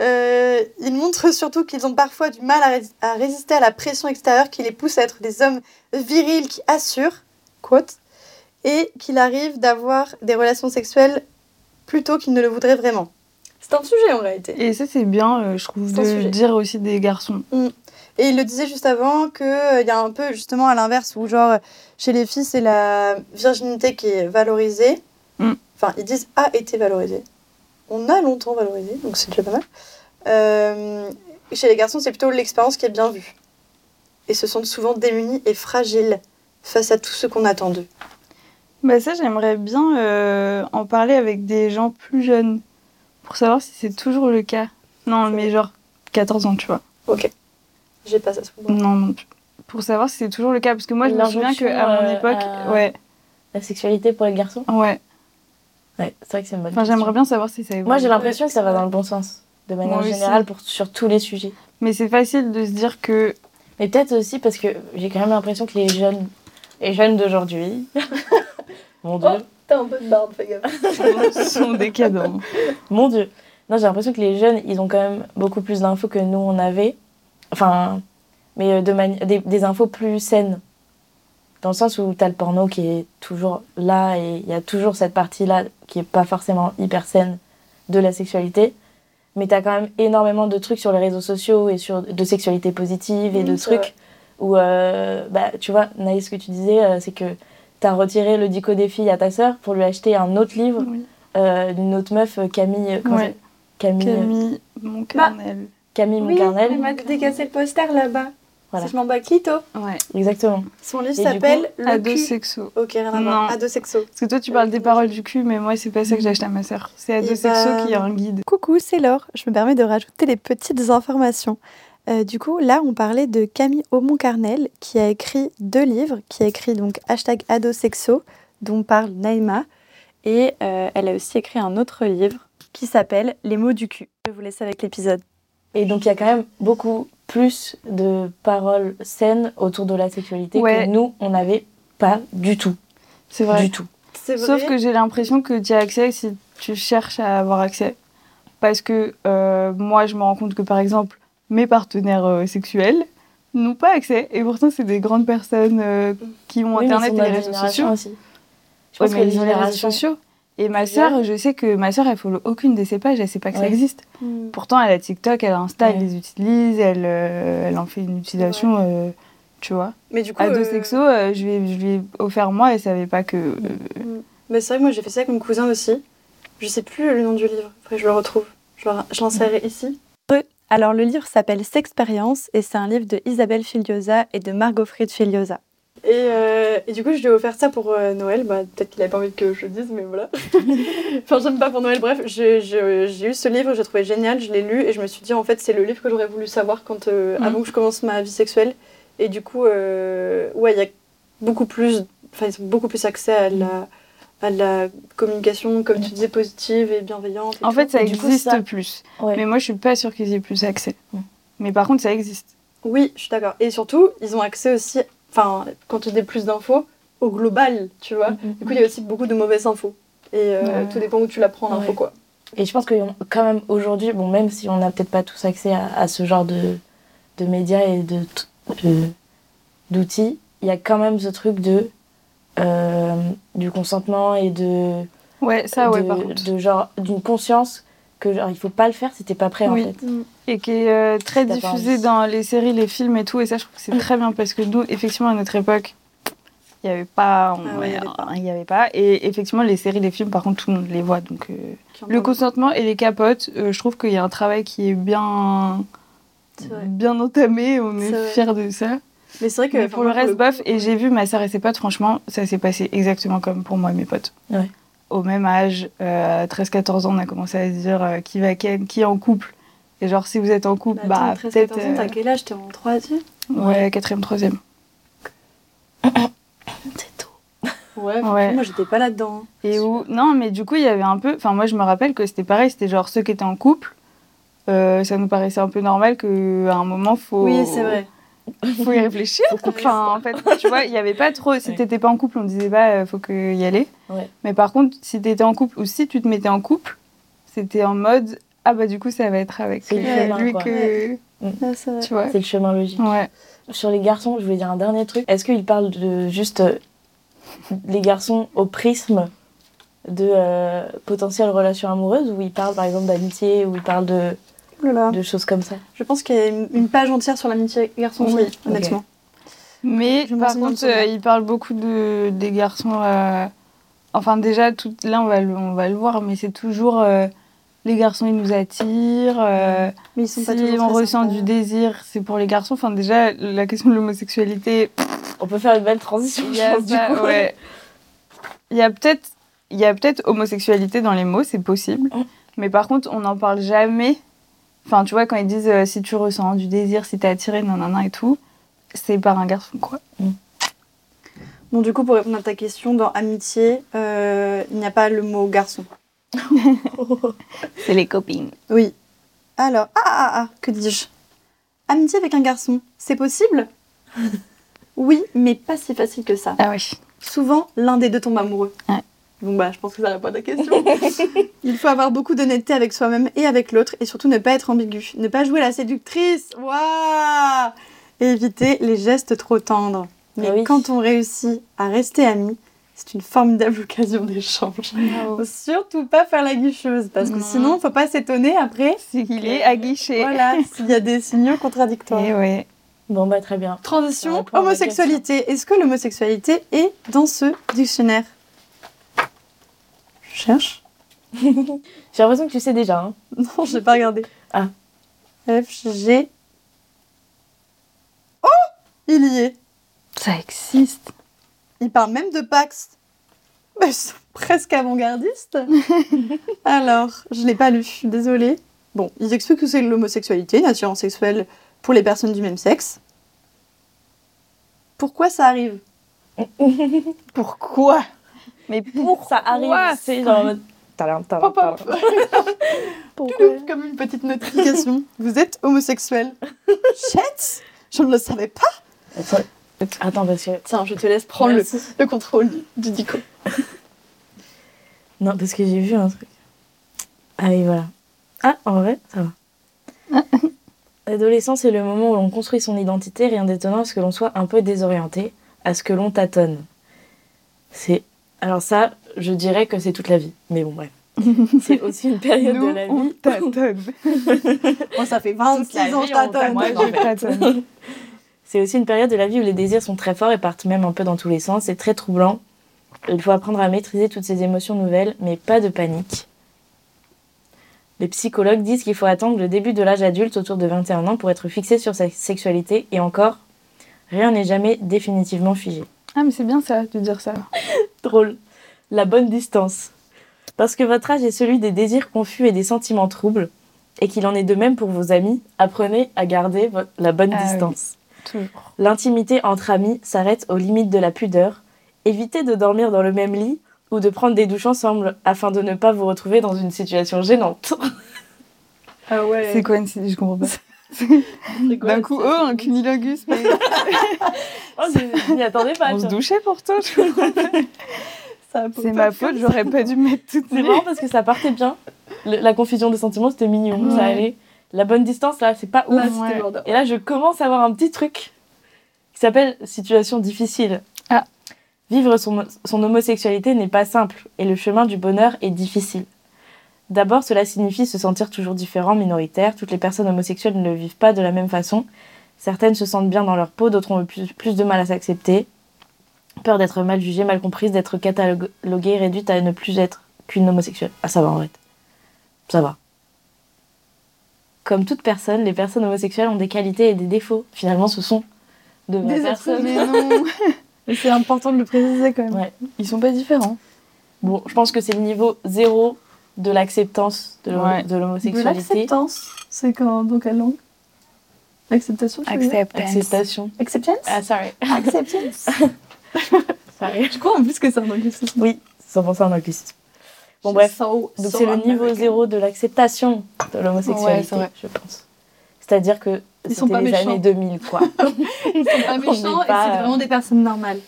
Euh, ils montrent surtout qu'ils ont parfois du mal à, rés- à résister à la pression extérieure qui les pousse à être des hommes virils qui assurent, quote, et qu'il arrive d'avoir des relations sexuelles plutôt qu'ils ne le voudraient vraiment. C'est un sujet en réalité. Et ça c'est bien, euh, je trouve, de sujet. dire aussi des garçons. Et il le disait juste avant qu'il y a un peu justement à l'inverse où genre chez les filles c'est la virginité qui est valorisée. Mm. Enfin ils disent a été valorisée. On a longtemps valorisé donc c'est déjà pas mal. Euh, chez les garçons c'est plutôt l'expérience qui est bien vue. Et se sentent souvent démunis et fragiles face à tout ce qu'on attend d'eux. Bah ça j'aimerais bien euh, en parler avec des gens plus jeunes pour savoir si c'est toujours le cas. Non mais genre 14 ans tu vois. Ok. J'ai pas ça bras. Non non. Pour savoir si c'est toujours le cas parce que moi je me souviens qu'à mon euh, époque, à- ouais, La sexualité pour les garçons? Ouais. Ouais, c'est vrai que c'est une bonne Enfin j'aimerais bien savoir si ça évolue. Moi, j'ai l'impression que ça va dans le bon sens, de manière Moi aussi. générale, pour, sur tous les sujets. Mais c'est facile de se dire que Mais peut-être aussi parce que j'ai quand même l'impression que les jeunes, les jeunes d'aujourd'hui, mon Dieu, T'as un peu de barbe, fais gaffe. sont décadents. mon Dieu. Non, j'ai l'impression que les jeunes, ils ont quand même beaucoup plus d'infos que nous on avait. Enfin, mais euh, de mani- des, des infos plus saines. Dans le sens où t'as le porno qui est toujours là et il y a toujours cette partie-là qui est pas forcément hyper saine de la sexualité. Mais t'as quand même énormément de trucs sur les réseaux sociaux et sur de sexualité positive et de trucs où, euh, bah, tu vois, Naïs, ce que tu disais, euh, c'est que t'as retiré le dico des filles à ta sœur pour lui acheter un autre livre Oui. euh, d'une autre meuf, Camille, Ouais. Camille, Camille Moncarnel. Camille Oui, Moncarnel. elle m'a décassé le poster là-bas. Voilà. C'est je m'en bats Clito. Ouais. Exactement. Son livre s'appelle Le Ado cul. sexo. Ok, rien à Non. voir. Ado sexo. Parce que toi tu parles des paroles du cul, mais moi c'est pas ça que j'achète à ma sœur. C'est Ado Eh sexo ben, qui est un guide. Coucou, c'est Laure. Je me permets de rajouter les petites informations. Euh, du coup, là, on parlait de Camille Aumont-Carnel, qui a écrit deux livres, qui a écrit donc hashtag adosexo, dont parle Naïma, et euh, elle a aussi écrit un autre livre qui s'appelle Les mots du cul. Je vous laisse avec l'épisode. Et donc, il y a quand même beaucoup plus de paroles saines autour de la sexualité Ouais. que nous, on n'avait pas du tout. C'est vrai. Du tout. Sauf que j'ai l'impression que tu as accès si tu cherches à avoir accès. Parce que euh, moi, je me rends compte que par exemple, mes partenaires euh, sexuels n'ont pas accès. Et pourtant, c'est des grandes personnes euh, qui ont Oui, Internet et les réseaux sociaux. aussi. Je pense que les les réseaux générations. sociaux. Et ma sœur, je sais que ma sœur, elle follow aucune de ces pages, elle sait pas que ça existe. Mm. Pourtant, elle a TikTok, elle a Insta, elle Ouais. les utilise, elle, euh, elle en fait une utilisation, euh, tu vois. Mais du coup, Ado euh, sexo, euh, je, lui ai, je lui ai offert moi, elle savait pas que. euh, mais c'est vrai que moi, j'ai fait ça avec mon cousin aussi. Je sais plus le nom du livre. Après, je le retrouve. Je le- je l'insérerai ici. Alors, le livre s'appelle Sexpérience et c'est un livre de Isabelle Filiosa et de Margot Fried Filiosa. Et, euh, et du coup, je lui ai offert ça pour euh, Noël. Bah, Peut-être qu'il avait pas envie que je le dise, mais voilà. enfin, j'aime pas pour Noël. Bref, j'ai eu ce livre, j'ai trouvé génial, je l'ai lu et je me suis dit, en fait, c'est le livre que j'aurais voulu savoir quand, euh, Mhm. avant que je commence ma vie sexuelle. Et du coup, euh, ouais, il y a beaucoup plus, enfin, ils ont beaucoup plus accès à la, à la communication, comme tu disais, positive et bienveillante. et En tout. fait, ça Et du coup, existe ça- plus. Ouais. Mais moi, je suis pas sûre qu'ils aient plus accès. Mm. Mais par contre, ça existe. Oui, je suis d'accord. Et surtout, ils ont accès aussi, enfin, quand tu dis plus d'infos, au global, tu vois. Mhm. Du coup, il y a aussi beaucoup de mauvaises infos. Et euh, Ouais. tout dépend où tu la prends, l'info, Ouais. quoi. Et je pense que quand même aujourd'hui, bon, même si on n'a peut-être pas tous accès à, à ce genre de, de médias et de de- d'outils, il y a quand même ce truc de euh, du consentement et de Ouais, ça, ouais, de, par contre. de genre d'une conscience que genre il faut pas le faire si t'es pas prêt Oui. en fait. Et qui est euh, très diffusé dans les séries, les films et tout. Et ça, je trouve que c'est très bien parce que nous, effectivement, à notre époque, il n'y avait pas. Ah ouais, il y avait pas. avait. Et effectivement, les séries, les films, par contre, tout le monde les voit. Donc, euh, le consentement et les capotes, euh, je trouve qu'il y a un travail qui est bien, bien entamé. On est vrai. fiers de ça. Mais c'est vrai que Mais pour le reste, bof. Et j'ai vu ma sœur et ses potes, franchement, ça s'est passé exactement comme pour moi et mes potes. Ouais. Au même âge, euh, 13-14 ans, on a commencé à se dire qui va ken, qui est en couple. Et genre, si vous êtes en couple, Bah, bah, attends, 13, peut-être. 14 ans, t'as quel âge? T'es en troisième? Euh, ouais, quatrième, troisième. C'est tôt. Ouais, Ouais. moi j'étais pas là-dedans. Et où Non, mais du coup, il y avait un peu. Enfin, moi, je me rappelle que c'était pareil. C'était genre ceux qui étaient en couple. euh, ça nous paraissait un peu normal qu'à un moment, faut. Oui, c'est vrai. Faut y réfléchir. enfin, en fait, tu vois, il y avait pas trop. Si Ouais. t'étais pas en couple, on disait pas, euh, faut que y aller. Ouais. Mais par contre, si t'étais en couple ou si tu te mettais en couple, c'était en mode ah bah du coup, ça va être avec C'est le euh, chemin, lui que Ah, c'est vrai. tu vois. C'est le chemin logique. Ouais. Sur les garçons, je voulais dire un dernier truc. Est-ce qu'il parle de juste euh, les garçons au prisme de euh, potentielles relations amoureuses ou il parle par exemple d'amitié ou il parle de, Oh là là. de choses comme ça? Je pense qu'il y a une, page entière sur l'amitié garçon-fille, Oui, honnêtement. Mais Je par contre, euh, il parle beaucoup de, des garçons. euh, Enfin, déjà, tout... là, on va, le, on va le voir, mais c'est toujours. Les garçons, ils nous attirent. euh, Mais ils sont si pas on ressent du désir, c'est pour les garçons. Enfin, déjà, la question de l'homosexualité, On peut faire une belle transition, il y je a pense, du ça, coup. ouais. Il y a peut-être. Il y a peut-être homosexualité dans les mots, c'est possible. Mm. Mais par contre, on n'en parle jamais. Enfin, tu vois, quand ils disent euh, si tu ressens du désir, si t'es attiré, nanana et tout, c'est par un garçon, quoi. Bon, du coup, pour répondre à ta question, dans amitié, euh, il n'y a pas le mot garçon. C'est les copines. Oui. Alors, ah, ah, ah, que dis-je? Amitié avec un garçon, c'est possible? Oui, mais pas si facile que ça. Ah oui. Souvent, l'un des deux tombe amoureux. Ouais. Bon, bah, je pense que ça répond à ta question. Il faut avoir beaucoup d'honnêteté avec soi-même et avec l'autre, et surtout ne pas être ambigu. Ne pas jouer la séductrice. Waouh Et éviter les gestes trop tendres. Mais Ah oui. quand on réussit à rester amis, c'est une formidable occasion d'échange. Surtout pas faire la guicheuse, parce que Non. sinon, faut pas s'étonner après. C'est qu'il est aguiché. Voilà, s'il y a des signaux contradictoires. Et ouais. Bon, bah très bien. Transition, à homosexualité. Est-ce que l'homosexualité est dans ce dictionnaire? Je cherche. J'ai l'impression que tu sais déjà. Hein. Non, j'ai pas regardé. Ah. F, G. Oh Il y est. Ça existe. Il parle même de Pax. Bah, ils sont presque avant-gardistes. Alors, je l'ai pas lu, je suis désolée. Bon, ils expliquent que c'est l'homosexualité, une attirance sexuelle pour les personnes du même sexe. Pourquoi ça arrive Pourquoi Mais pour Ça arrive, c'est genre pop. tadam. Pourquoi Comme une petite notification. Vous êtes homosexuel. Chet Je ne le savais pas. Attends, parce que. Tiens, je te laisse prendre le, contrôle du, dico. Non, parce que j'ai vu un truc. Ah oui, voilà. Ah, en vrai, ça va. L'adolescence est le moment où l'on construit son identité, rien d'étonnant à ce que l'on soit un peu désorienté, à ce que l'on tâtonne. C'est. Alors, ça, je dirais que c'est toute la vie. Mais bon, bref. C'est aussi une période nous, de la on vie. tâtonne. Moi, ça fait 26 la ans je on. Moi, je tâtonne. C'est aussi une période de la vie où les désirs sont très forts et partent même un peu dans tous les sens. C'est très troublant. Il faut apprendre à maîtriser toutes ces émotions nouvelles, mais pas de panique. Les psychologues disent qu'il faut attendre le début de l'âge adulte autour de 21 ans pour être fixé sur sa sexualité et encore, rien n'est jamais définitivement figé. Ah, mais c'est bien ça, de dire ça. Drôle. La bonne distance. Parce que votre âge est celui des désirs confus et des sentiments troubles, et qu'il en est de même pour vos amis, apprenez à garder la bonne Ah oui. Toujours. L'intimité entre amis s'arrête aux limites de la pudeur. Évitez de dormir dans le même lit ou de prendre des douches ensemble afin de ne pas vous retrouver dans une situation gênante. Ah ouais. C'est quoi une Je comprends pas. D'un coup, oh, un cunilingus. mais Oh, je m'y attendais pas. On se douchait. Ça peut C'est ma faute, j'aurais pas dû mettre toutes C'est les... marrant parce que ça partait bien. Le- la confusion des sentiments, c'était mignon. Ça allait. La bonne distance, là, c'est pas ouf. Là, Ouais. Et là, je commence à avoir un petit truc qui s'appelle situation difficile. Ah. Vivre son, son homosexualité n'est pas simple et le chemin du bonheur est difficile. D'abord, cela signifie se sentir toujours différent, minoritaire. Toutes les personnes homosexuelles ne le vivent pas de la même façon. Certaines se sentent bien dans leur peau, d'autres ont plus, plus de mal à s'accepter. Peur d'être mal jugée, mal comprise, d'être cataloguée, réduite à ne plus être qu'une homosexuelle. Ah, ça va en fait. Ça va. Comme toute personne, les personnes homosexuelles ont des qualités et des défauts. Finalement, ce sont de vraies Des personnes. Mais non. Mais c'est important de le préciser quand même. Ouais. Ils sont pas différents. Bon, je pense que c'est le niveau zéro de l'acceptance de l'homo- Ouais. l'homosexualité. l'acceptance, c'est quand dans quelle langue dire Acceptance. Acceptation. Acceptance? Ah, sorry. Acceptance sorry. Je crois en plus que c'est un anglicisme. Oui, 100% en anglicisme. Bon, bref. so- Donc so c'est le niveau American. zéro de l'acceptation de l'homosexualité, Ouais, je pense. C'est-à-dire que Ils sont pas les méchants. années 2000, quoi. Ils sont pas méchants n'est et pas, c'est vraiment des personnes normales.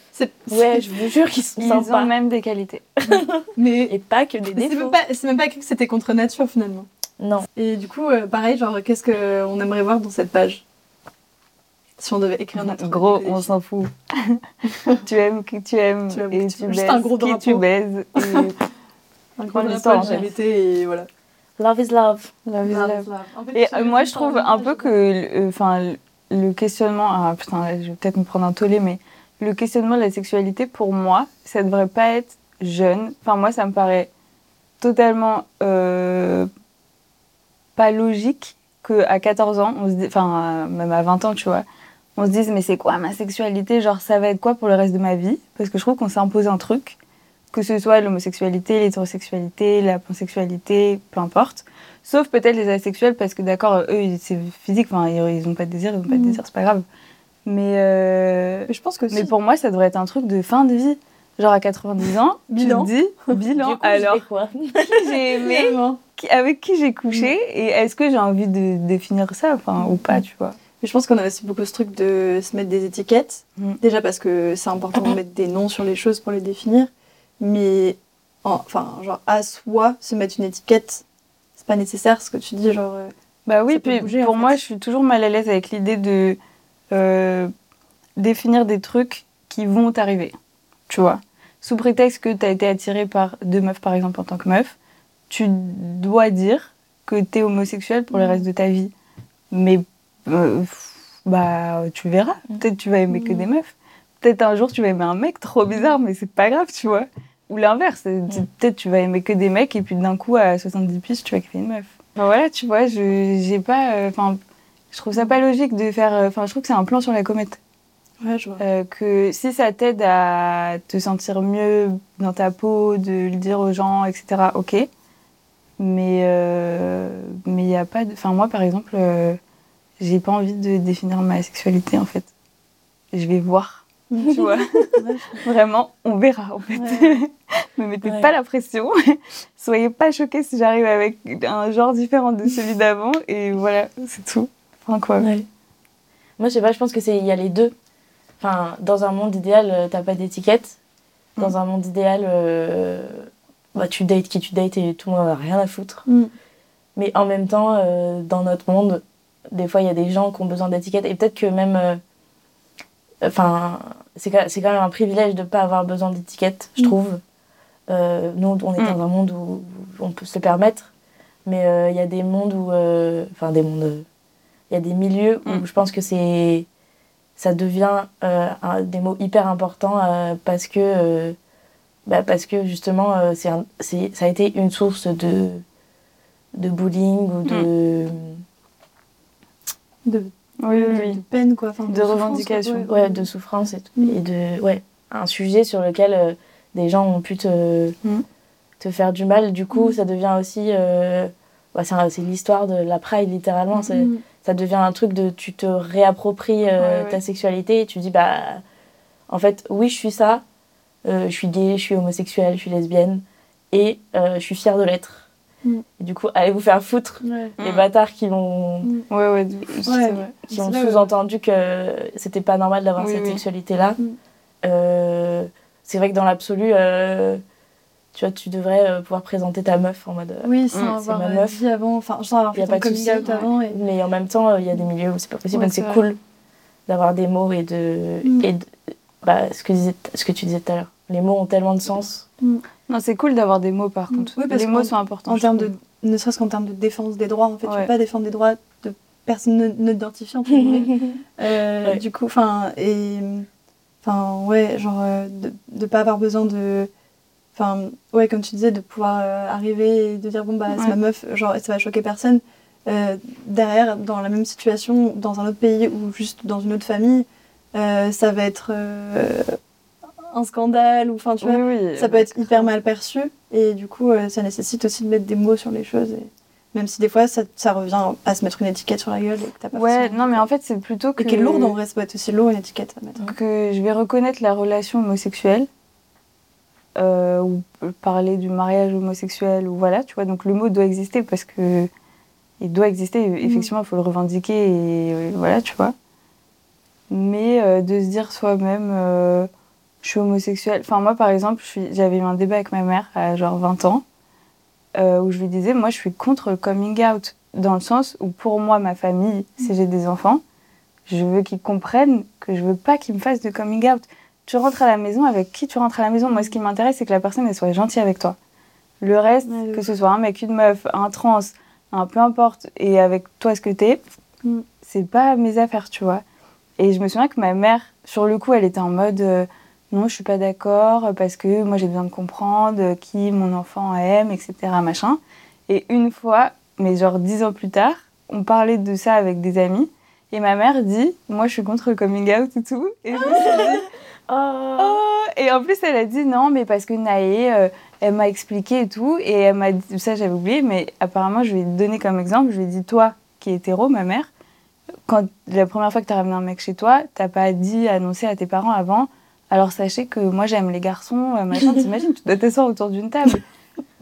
Ouais, je vous jure qu'ils sont Ils sympas. ont même des qualités. Mais Et pas que des défauts. même pas, c'est même pas que c'était contre nature finalement. Non. Et du coup, euh, pareil, genre, qu'est-ce qu'on aimerait voir dans cette page? Si on devait écrire notre. Gros, on s'en fout. tu aimes qui tu aimes Tu aimes et tu tu baises Juste un gros qui tu baises. Et gros histoire. LGBT et voilà. Love is love. love is love. En fait, Et euh, moi, je trouve un peu que, le- enfin, le- le questionnement, ah putain, là, je vais peut-être me prendre un tollé, mais le questionnement de la sexualité, pour moi, ça devrait pas être jeune. Enfin, moi, ça me paraît totalement euh, pas logique qu'à 14 ans, on se dit, enfin, euh, même à 20 ans, tu vois, on se dise, mais c'est quoi ma sexualité? Genre, ça va être quoi pour le reste de ma vie? Parce que je trouve qu'on s'impose un truc, que ce soit l'homosexualité, l'hétérosexualité, la pansexualité, peu importe. Sauf peut-être les asexuels, parce que d'accord, eux, c'est physique, enfin, ils ils ont pas de désir, ils ont pas de Mm. désir, c'est pas grave. Mais, euh, Mais je pense que mais si. pour moi, ça devrait être un truc de fin de vie. Genre à 90 ans, Bilan. tu te dis, bilan, Du coup, alors, quoi? qui j'ai aimé, qui- avec qui j'ai couché, et est-ce que j'ai envie de définir ça, enfin, ou pas, tu vois? Mais je pense qu'on a aussi beaucoup ce truc de se mettre des étiquettes. Mm. Déjà parce que c'est important de mettre des noms sur les choses pour les définir. Mais en- enfin, genre à soi, se mettre une étiquette, c'est pas nécessaire ce que tu dis, genre. euh, Bah oui, puis bouger, pour fait. moi, je suis toujours mal à l'aise avec l'idée de euh, définir des trucs qui vont t'arriver. Tu vois Sous prétexte que tu as été attiré par deux meufs, par exemple, en tant que meuf, tu dois dire que tu es homosexuel pour le Mm. reste de ta vie. Mais euh, bah, tu verras. Mm. Peut-être tu vas aimer que des meufs. Peut-être un jour tu vas aimer un mec trop bizarre, mais c'est pas grave, tu vois. Ou l'inverse, Mm. peut-être tu vas aimer que des mecs et puis d'un coup à 70 piges tu vas kiffer une meuf. Enfin, voilà, tu vois, je j'ai pas, euh, enfin, je trouve ça pas logique de faire, euh, enfin, je trouve que c'est un plan sur la comète. Ouais, je vois. Euh, que si ça t'aide à te sentir mieux dans ta peau, de le dire aux gens, etc. Ok. Mais euh, mais il y a pas de, enfin moi par exemple, j'ai pas envie de définir ma sexualité en fait. Je vais voir, tu vois. Vraiment, on verra en fait. Me mettez Ouais. pas la pression. Soyez pas choqués si j'arrive avec un genre différent de celui d'avant et voilà, c'est tout. Enfin quoi. Ouais. Moi, je sais pas, je pense que c'est il y a les deux. Enfin, dans un monde idéal, euh, t'as pas d'étiquette. Dans Mm. un monde idéal, euh, bah, tu dates qui tu dates et tout le monde a rien à foutre. Mm. Mais en même temps, euh, dans notre monde, des fois, il y a des gens qui ont besoin d'étiquettes. Et peut-être que même. Enfin, c'est quand même un privilège de ne pas avoir besoin d'étiquettes, je Mm. trouve. Euh, nous, on est Mm. dans un monde où on peut se le permettre. Mais euh, il y a des mondes où. euh, Enfin, des mondes. Il y a des milieux où Mm. je pense que c'est. Ça devient un- des mots hyper importants parce que. bah, parce que justement, c'est- ça a été une source de, de bullying ou de. De, Oui, de- oui, de peine, quoi. Enfin, De souffrance, revendication. quoi, ouais, de souffrance et, tout. Mm. et de ouais un sujet sur lequel euh, des gens ont pu te, Mm. te faire du mal du coup Mm. ça devient aussi euh, ouais, c'est l'histoire de la pride littéralement ça devient un truc de tu te réappropries euh, Ouais, ta sexualité et tu dis bah en fait oui je suis ça je suis gay je suis homosexuelle je suis lesbienne et je suis fière de l'être Mm. et du coup allez vous faire foutre Ouais. les Mm. bâtards qui l'ont Ouais, ouais, vrai. qui ont sous-entendu que c'était pas normal d'avoir Oui, cette oui. sexualité-là. Mm. Euh, c'est vrai que dans l'absolu, euh, tu vois, tu devrais euh, pouvoir présenter ta meuf en mode. Oui, sans Mm, c'est avoir ma meuf. dit avant, enfin, sans avoir Y a fait pas ton de coming souci, out avant. Et... Mais en même temps, il y a des milieux où c'est pas possible, Ouais, donc c'est cool d'avoir des mots et de. Mm. Et de- bah, ce, que disais- ce que tu disais tout à l'heure. Les mots ont tellement de sens. Non, c'est cool d'avoir des mots par Mm. contre. Oui, parce les mots sont importants. En termes de, ne serait-ce qu'en termes de défense des droits, en fait, tu Ouais. peux pas défendre des droits de personnes non guillemets. Euh, Ouais. Du coup, enfin, et. Enfin, ouais, genre, euh, de ne pas avoir besoin de. Enfin, ouais, comme tu disais, de pouvoir euh, arriver et de dire, bon, bah, c'est ma meuf, genre, ça va choquer personne. Euh, derrière, dans la même situation, dans un autre pays ou juste dans une autre famille, ça va être un scandale ou, enfin, tu vois, Oui, oui. ça peut être hyper mal perçu et du coup euh, ça nécessite aussi de mettre des mots sur les choses et même si des fois ça, ça revient à se mettre une étiquette sur la gueule et que t'as pas Ouais, non, mais en fait, c'est plutôt que. et qui est lourde en vrai ça peut être aussi lourd une étiquette à mettre que je vais reconnaître la relation homosexuelle euh, ou parler du mariage homosexuel ou voilà tu vois donc le mot doit exister parce que il doit exister effectivement il faut le revendiquer et euh, voilà tu vois mais euh, de se dire soi-même euh, je suis homosexuelle enfin moi par exemple j'avais eu un débat avec ma mère à genre 20 ans euh, où je lui disais moi je suis contre le coming out dans le sens où pour moi ma famille si j'ai des enfants je veux qu'ils comprennent que je veux pas qu'ils me fassent de coming out. Tu rentres à la maison avec qui tu rentres à la maison? Moi, ce qui m'intéresse, c'est que la personne elle soit gentille avec toi. Le reste, que ce soit un mec, une meuf, un trans, un peu importe, et avec toi ce que t'es, Mm. c'est pas mes affaires, tu vois. Et je me souviens que ma mère, sur le coup, elle était en mode euh, non, je suis pas d'accord parce que moi j'ai besoin de comprendre euh, qui mon enfant aime, etc. Machin. Et une fois, mais genre dix ans plus tard, on parlait de ça avec des amis. Et ma mère dit, moi je suis contre le coming out et tout. Et je me suis dit, oh Et en plus elle a dit non, mais parce que Naé, euh, elle m'a expliqué et tout. Et elle m'a dit, ça j'avais oublié, mais apparemment je lui ai donné comme exemple, je lui ai dit, toi qui es hétéro, ma mère, quand la première fois que t'as ramené un mec chez toi, t'as pas dit, annoncé à tes parents avant, alors sachez que moi j'aime les garçons, euh, machin, t'imagines, tu dois t'asseoir autour d'une table.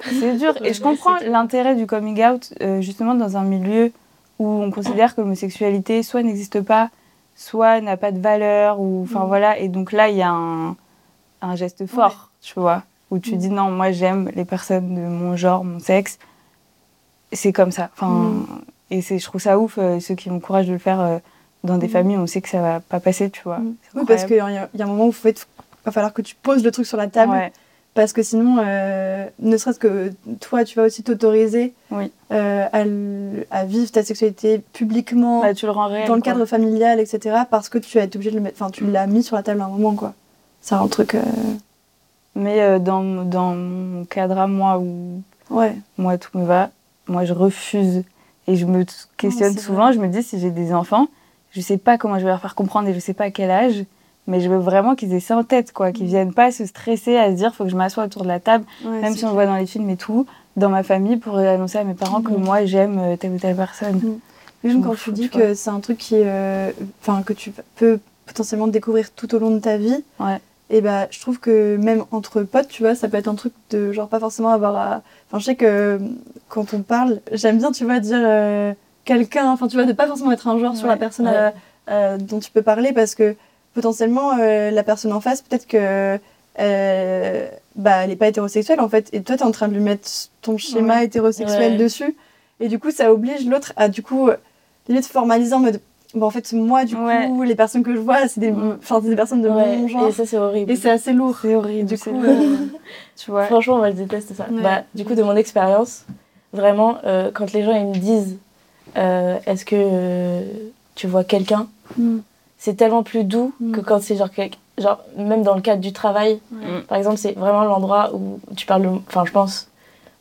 C'est dur. Et je comprends l'intérêt du coming out, euh, justement, dans un milieu où on considère que l'homosexualité soit n'existe pas, soit n'a pas de valeur, ou enfin voilà. Et donc là, il y a un, un geste fort, tu vois, où tu dis non, moi j'aime les personnes de mon genre, mon sexe. C'est comme ça. Enfin, et c'est, je trouve ça ouf euh, ceux qui ont le courage de le faire euh, dans des familles où on sait que ça va pas passer, tu vois. C'est oui parce qu'il y, a- il y a un moment où il va falloir que tu poses le truc sur la table Ouais. parce que sinon euh, ne serait-ce que toi tu vas aussi t'autoriser Oui. euh, à, vivre ta sexualité publiquement Bah, tu le rends réel. dans le quoi. cadre familial etc parce que tu as été obligé de le mettre enfin tu l'as mis sur la table à un moment quoi c'est un truc euh, Mais dans, dans mon cadre à moi où ouais moi tout me va, moi je refuse et je me t- questionne souvent, je me dis si j'ai des enfants, je sais pas comment je vais leur faire comprendre et je sais pas à quel âge, mais je veux vraiment qu'ils aient ça en tête quoi, qu'ils viennent pas se stresser à se dire faut que je m'assoie autour de la table, Ouais, même si on le voit dans les films et tout, dans ma famille pour annoncer à mes parents que moi j'aime euh, telle ou telle personne. Même Je quand tu dis tu que c'est un truc qui, euh, enfin que tu peux potentiellement découvrir tout au long de ta vie, Ouais. et bah je trouve que même entre potes, tu vois, ça peut être un truc de genre pas forcément avoir à. Enfin, je sais que quand on parle, j'aime bien, tu vois, dire euh, quelqu'un, enfin tu vois, de pas forcément être un genre sur la personne Ouais. euh, euh, dont tu peux parler parce que potentiellement euh, la personne en face, peut-être que. euh, bah, elle est pas hétérosexuelle en fait, et toi t'es en train de lui mettre ton schéma Ouais. hétérosexuel dessus, et du coup ça oblige l'autre à du coup limite formaliser en mode bon en fait moi du coup les personnes que je vois c'est des Mm. des personnes de mon genre et ça c'est horrible. et c'est assez lourd C'est horrible, du coup tu vois. Franchement, moi je déteste ça. Bah, du coup, de mon expérience, vraiment, quand les gens ils me disent euh, est-ce que euh, tu vois quelqu'un, Mm. c'est tellement plus doux Mm. que quand c'est genre, genre, même dans le cadre du travail, Ouais. par exemple, c'est vraiment l'endroit où tu parles, le- enfin, je pense,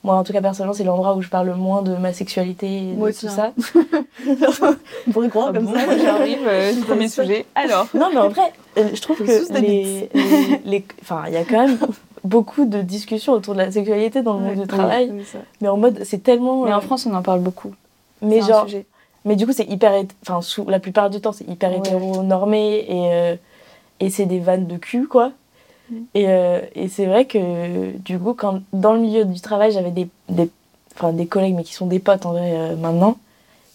moi en tout cas personnellement, c'est l'endroit où je parle le moins de ma sexualité et Moi de aussi, tout hein. ça. on pourrait croire Ah comme bon, ça J'arrive, euh, premier sujet. Alors. Non, mais en vrai, euh, je trouve que les, enfin, il y a quand même beaucoup de discussions autour de la sexualité dans le monde du travail, Oui, mais en mode, c'est tellement. Mais euh, en France, on en parle beaucoup. Mais genre, sujet. mais du coup, c'est hyper, hét- enfin, sous la plupart du temps, c'est hyper Ouais. hétéronormé et euh, et c'est des vannes de cul, quoi. Mm. Et, euh, et c'est vrai que du coup, quand dans le milieu du travail, j'avais des, des, enfin, des collègues, mais qui sont des potes en vrai euh, maintenant,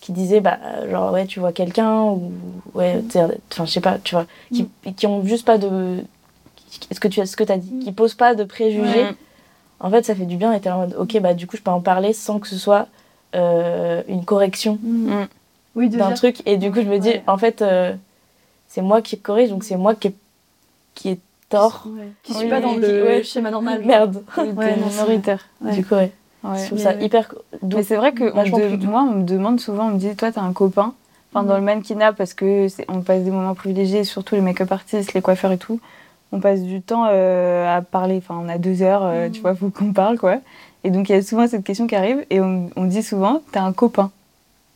qui disaient, bah, genre, ouais, tu vois quelqu'un, ou ouais, sais, enfin, je sais pas, tu vois, qui, qui ont juste pas de. Ce que tu as, ce que as dit, qui posent pas de préjugés. En fait, ça fait du bien et t'es en mode, ok, bah, du coup, je peux en parler sans que ce soit euh, une correction Mm. oui de d'un truc et du coup je me dis Ouais. en fait euh, c'est moi qui corrige donc c'est moi qui ai, qui ai tort Ouais. qui Oui, suis pas dans le ouais. schéma normal merde minoritaire. Du coup ouais. Je trouve ça hyper. Mais c'est vrai que on de- moi, on me demande souvent, on me dit, toi, t'as un copain Enfin, dans le mannequinat, parce que on passe des moments privilégiés, surtout les make-up artistes, les coiffeurs et tout. On passe du temps euh, à parler. Enfin, on a deux heures, euh, tu vois, faut qu'on parle, quoi. Et donc, il y a souvent cette question qui arrive, et on, on dit souvent, t'as un copain.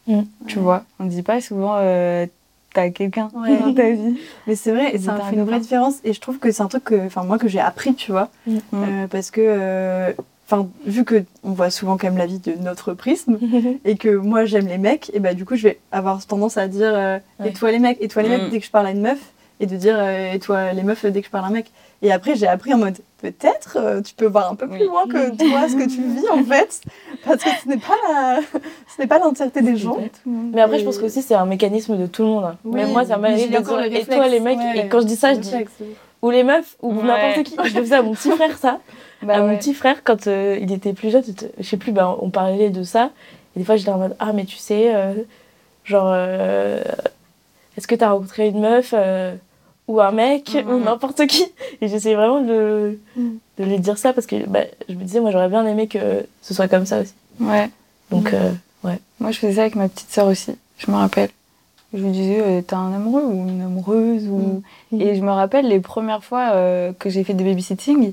Mm. Tu vois, on dit pas souvent, euh, t'as quelqu'un Ouais. dans ta vie. Mais c'est vrai, ça fait une vraie différence. Et je trouve que c'est un truc que, enfin, moi, que j'ai appris, tu vois. Mm. Euh, parce que, euh, enfin, vu que on voit souvent quand même la vie de notre prisme, et que moi, j'aime les mecs, et bah, du coup, je vais avoir tendance à dire, Ouais. et toi les mecs, et toi les Mm. mecs, dès que je parle à une meuf, et de dire, euh, et toi les meufs, dès que je parle à un mec. Et après, j'ai appris en mode, peut-être, euh, tu peux voir un peu plus loin que toi, ce que tu vis, en fait. Parce que ce n'est pas la, ce n'est pas l'entièreté des gens. Mais après, je pense que aussi c'est un mécanisme de tout le monde. hein. Oui, Même moi, ça m'arrive de dire, et toi les mecs, et quand je dis ça, je dis Réflexe. ou les meufs ou Ouais. n'importe qui. Je le faisais à mon petit frère ça. Bah à ouais. mon petit frère quand euh, il était plus jeune, je sais plus, bah, on parlait de ça. Et des fois, j'étais en mode ah mais tu sais, euh, genre, euh, est-ce que t'as rencontré une meuf euh, ou un mec Mhm. ou n'importe qui Et j'essayais vraiment de, de lui dire ça parce que bah, je me disais moi j'aurais bien aimé que ce soit comme ça aussi. Ouais. Donc euh, Moi, je faisais ça avec ma petite sœur aussi, je me rappelle. Je lui disais, euh, t'as un amoureux ou une amoureuse ou... Mm. Et je me rappelle les premières fois euh, que j'ai fait des babysitting,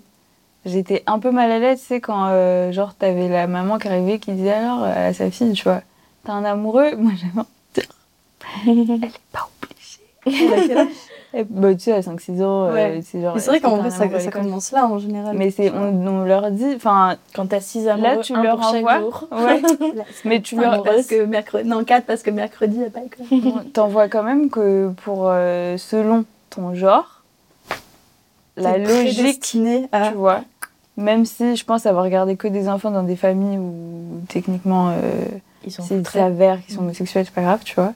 j'étais un peu mal à l'aise, tu sais, quand genre t'avais la maman qui arrivait qui disait alors à sa fille, tu vois, t'as un amoureux? Moi, j'avais envie de dire, elle est pas obligée. Et, bah, tu sais, à 5-6 ans, euh, Ouais. c'est genre... Mais c'est vrai qu'en vrai, ça, ça commence là en général. Mais c'est, on, on leur dit, enfin, quand t'as six amoureux, là, tu un leur pour chaque envoies. jour. Ouais. Mais tu leur, parce que mercredi, non 4 parce que mercredi il n'y a pas école. On t'envoie quand même que pour euh, selon ton genre, la logique, à. tu vois, même si je pense avoir regardé que des enfants dans des familles où techniquement euh, Ils sont c'est très s'avère qu'ils sont homosexuels, c'est pas grave, tu vois.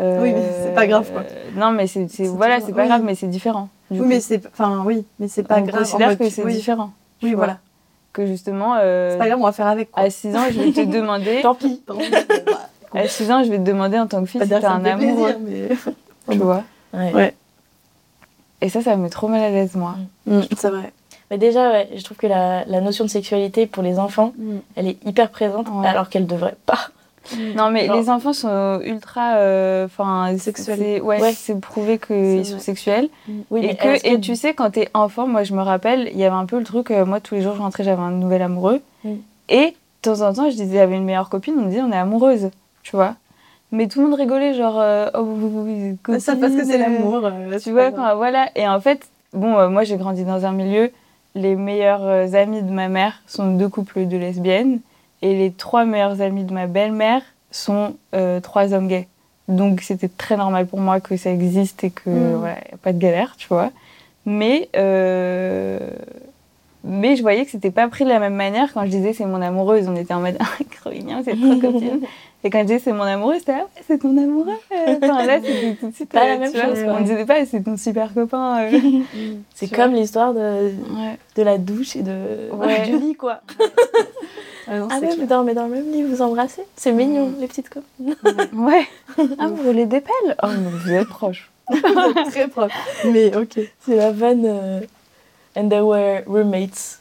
Euh, Oui, mais c'est pas grave, quoi. euh, non, mais c'est, c'est- C'est voilà, c'est pas oui. grave, mais c'est différent. du Oui, coup. mais c'est, enfin oui, mais c'est pas on grave. en considère mode, que c'est oui. différent. Oui, vois. voilà. Que justement, euh, C'est pas grave, on va faire avec. Quoi. à 6 ans, je vais te demander. Tant pis. Bah, À 6 ans, je vais te demander en tant que fille pas si t'as un amoureux. plaisir, mais. Tu vois. Ouais. Ouais. Et ça, ça me met trop mal à l'aise, moi. Mm, c'est vrai. Mais déjà, ouais, je trouve que la, la notion de sexualité pour les enfants, elle est hyper présente Ouais. alors qu'elle devrait pas. Non, mais Genre- les enfants sont ultra. euh, Enfin, Sexuels. c'est- Ouais, Ouais. c'est prouvé qu'ils sont sexuels. Oui, et, que, et tu sais, quand t'es enfant, moi, je me rappelle, il y avait un peu le truc, euh, moi, tous les jours, je rentrais, j'avais un nouvel amoureux. Mm. Et de temps en temps, je disais, j'avais une meilleure copine, on me disait, on est amoureuse, tu vois. Mais tout le monde rigolait, genre, euh, oh, vous, vous, vous, vous êtes Ça parce que c'est euh, l'amour. euh, Tu c'est vois, enfin, voilà. Et en fait, bon, euh, moi, j'ai grandi dans un milieu, les meilleurs euh, amis de ma mère sont deux couples de lesbiennes, et les trois meilleurs amis de ma belle-mère sont euh, trois hommes gays. Donc, c'était très normal pour moi que ça existe et que, Mm. voilà, y a pas de galère, tu vois. Mais, euh, mais je voyais que c'était pas pris de la même manière quand je disais c'est mon amoureuse. On était en mode, ah, trop mignon, c'est trop copine. Et quand je disais c'est mon amoureux, c'était, ah ouais, c'est ton amoureux. Enfin, là, c'était tout de suite Pas la même vois, chose, On ne disait pas c'est ton super copain. euh. C'est comme l'histoire de, Ouais. de la douche et de Ouais. du lit, quoi. Ah non, Ah ouais, vous dormez dans le même lit, vous embrassez C'est mignon, les petites copines. Ouais. Ah, vous voulez des pelles? Oh, mais vous êtes proches. très proche. Mais ok. C'est la vanne euh, And they were roommates.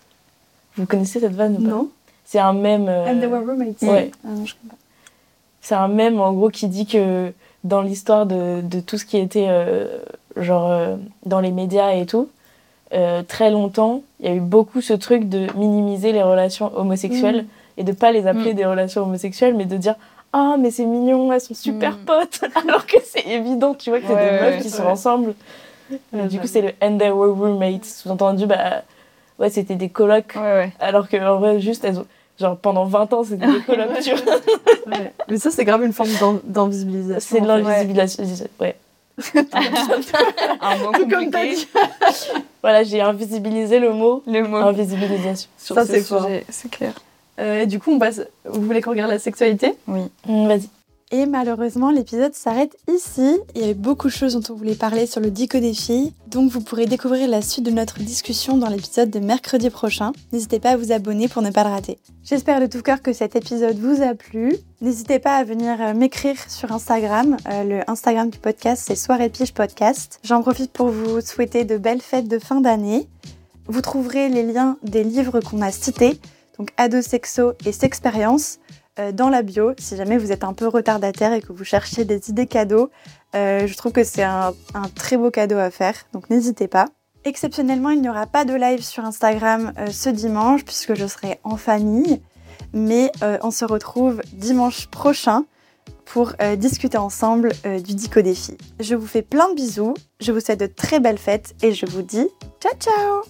Vous connaissez cette vanne ou pas? Non. C'est un mème. euh, And they were roommates. Ouais. Ah non, je pas. C'est un mème en gros qui dit que dans l'histoire de, de tout ce qui était euh, genre euh, dans les médias et tout, euh, très longtemps, il y a eu beaucoup ce truc de minimiser les relations homosexuelles et de pas les appeler Mm. des relations homosexuelles, mais de dire ah mais c'est mignon, elles sont super Mm. potes, alors que c'est évident, tu vois que c'est Ouais, des meufs ouais, qui sont ensemble. Du coup c'est le and they were roommates, sous-entendu bah ouais c'était des colocs, Ouais, ouais. alors que en vrai juste elles ont genre pendant 20 ans c'était des colocs, tu vois. Ouais. Mais ça, c'est grave une forme d'invisibilisation. C'est de l'invisibilisation. Ouais. Un mot Tout comme t'as compliqué. dit. Voilà, j'ai invisibilisé le mot Le mot. invisibilisation. Sur Ça, ce c'est fort. sujet, C'est clair. Euh, et du coup, on passe. Vous voulez qu'on regarde la sexualité? Oui. Hum, Vas-y. Et malheureusement, l'épisode s'arrête ici. Il y avait beaucoup de choses dont on voulait parler sur le dico des filles, donc vous pourrez découvrir la suite de notre discussion dans l'épisode de mercredi prochain. N'hésitez pas à vous abonner pour ne pas le rater. J'espère de tout cœur que cet épisode vous a plu. N'hésitez pas à venir euh, m'écrire sur Instagram. Euh, le Instagram du podcast, c'est Soirée Pige Podcast. J'en profite pour vous souhaiter de belles fêtes de fin d'année. Vous trouverez les liens des livres qu'on a cités. donc ado sexo et sexpérience, dans la bio, si jamais vous êtes un peu retardataire et que vous cherchez des idées cadeaux. Euh, je trouve que c'est un, très beau cadeau à faire, donc n'hésitez pas. Exceptionnellement, il n'y aura pas de live sur Instagram euh, ce dimanche puisque je serai en famille, mais euh, on se retrouve dimanche prochain pour euh, discuter ensemble du Dico Défi. Je vous fais plein de bisous, je vous souhaite de très belles fêtes et je vous dis ciao ciao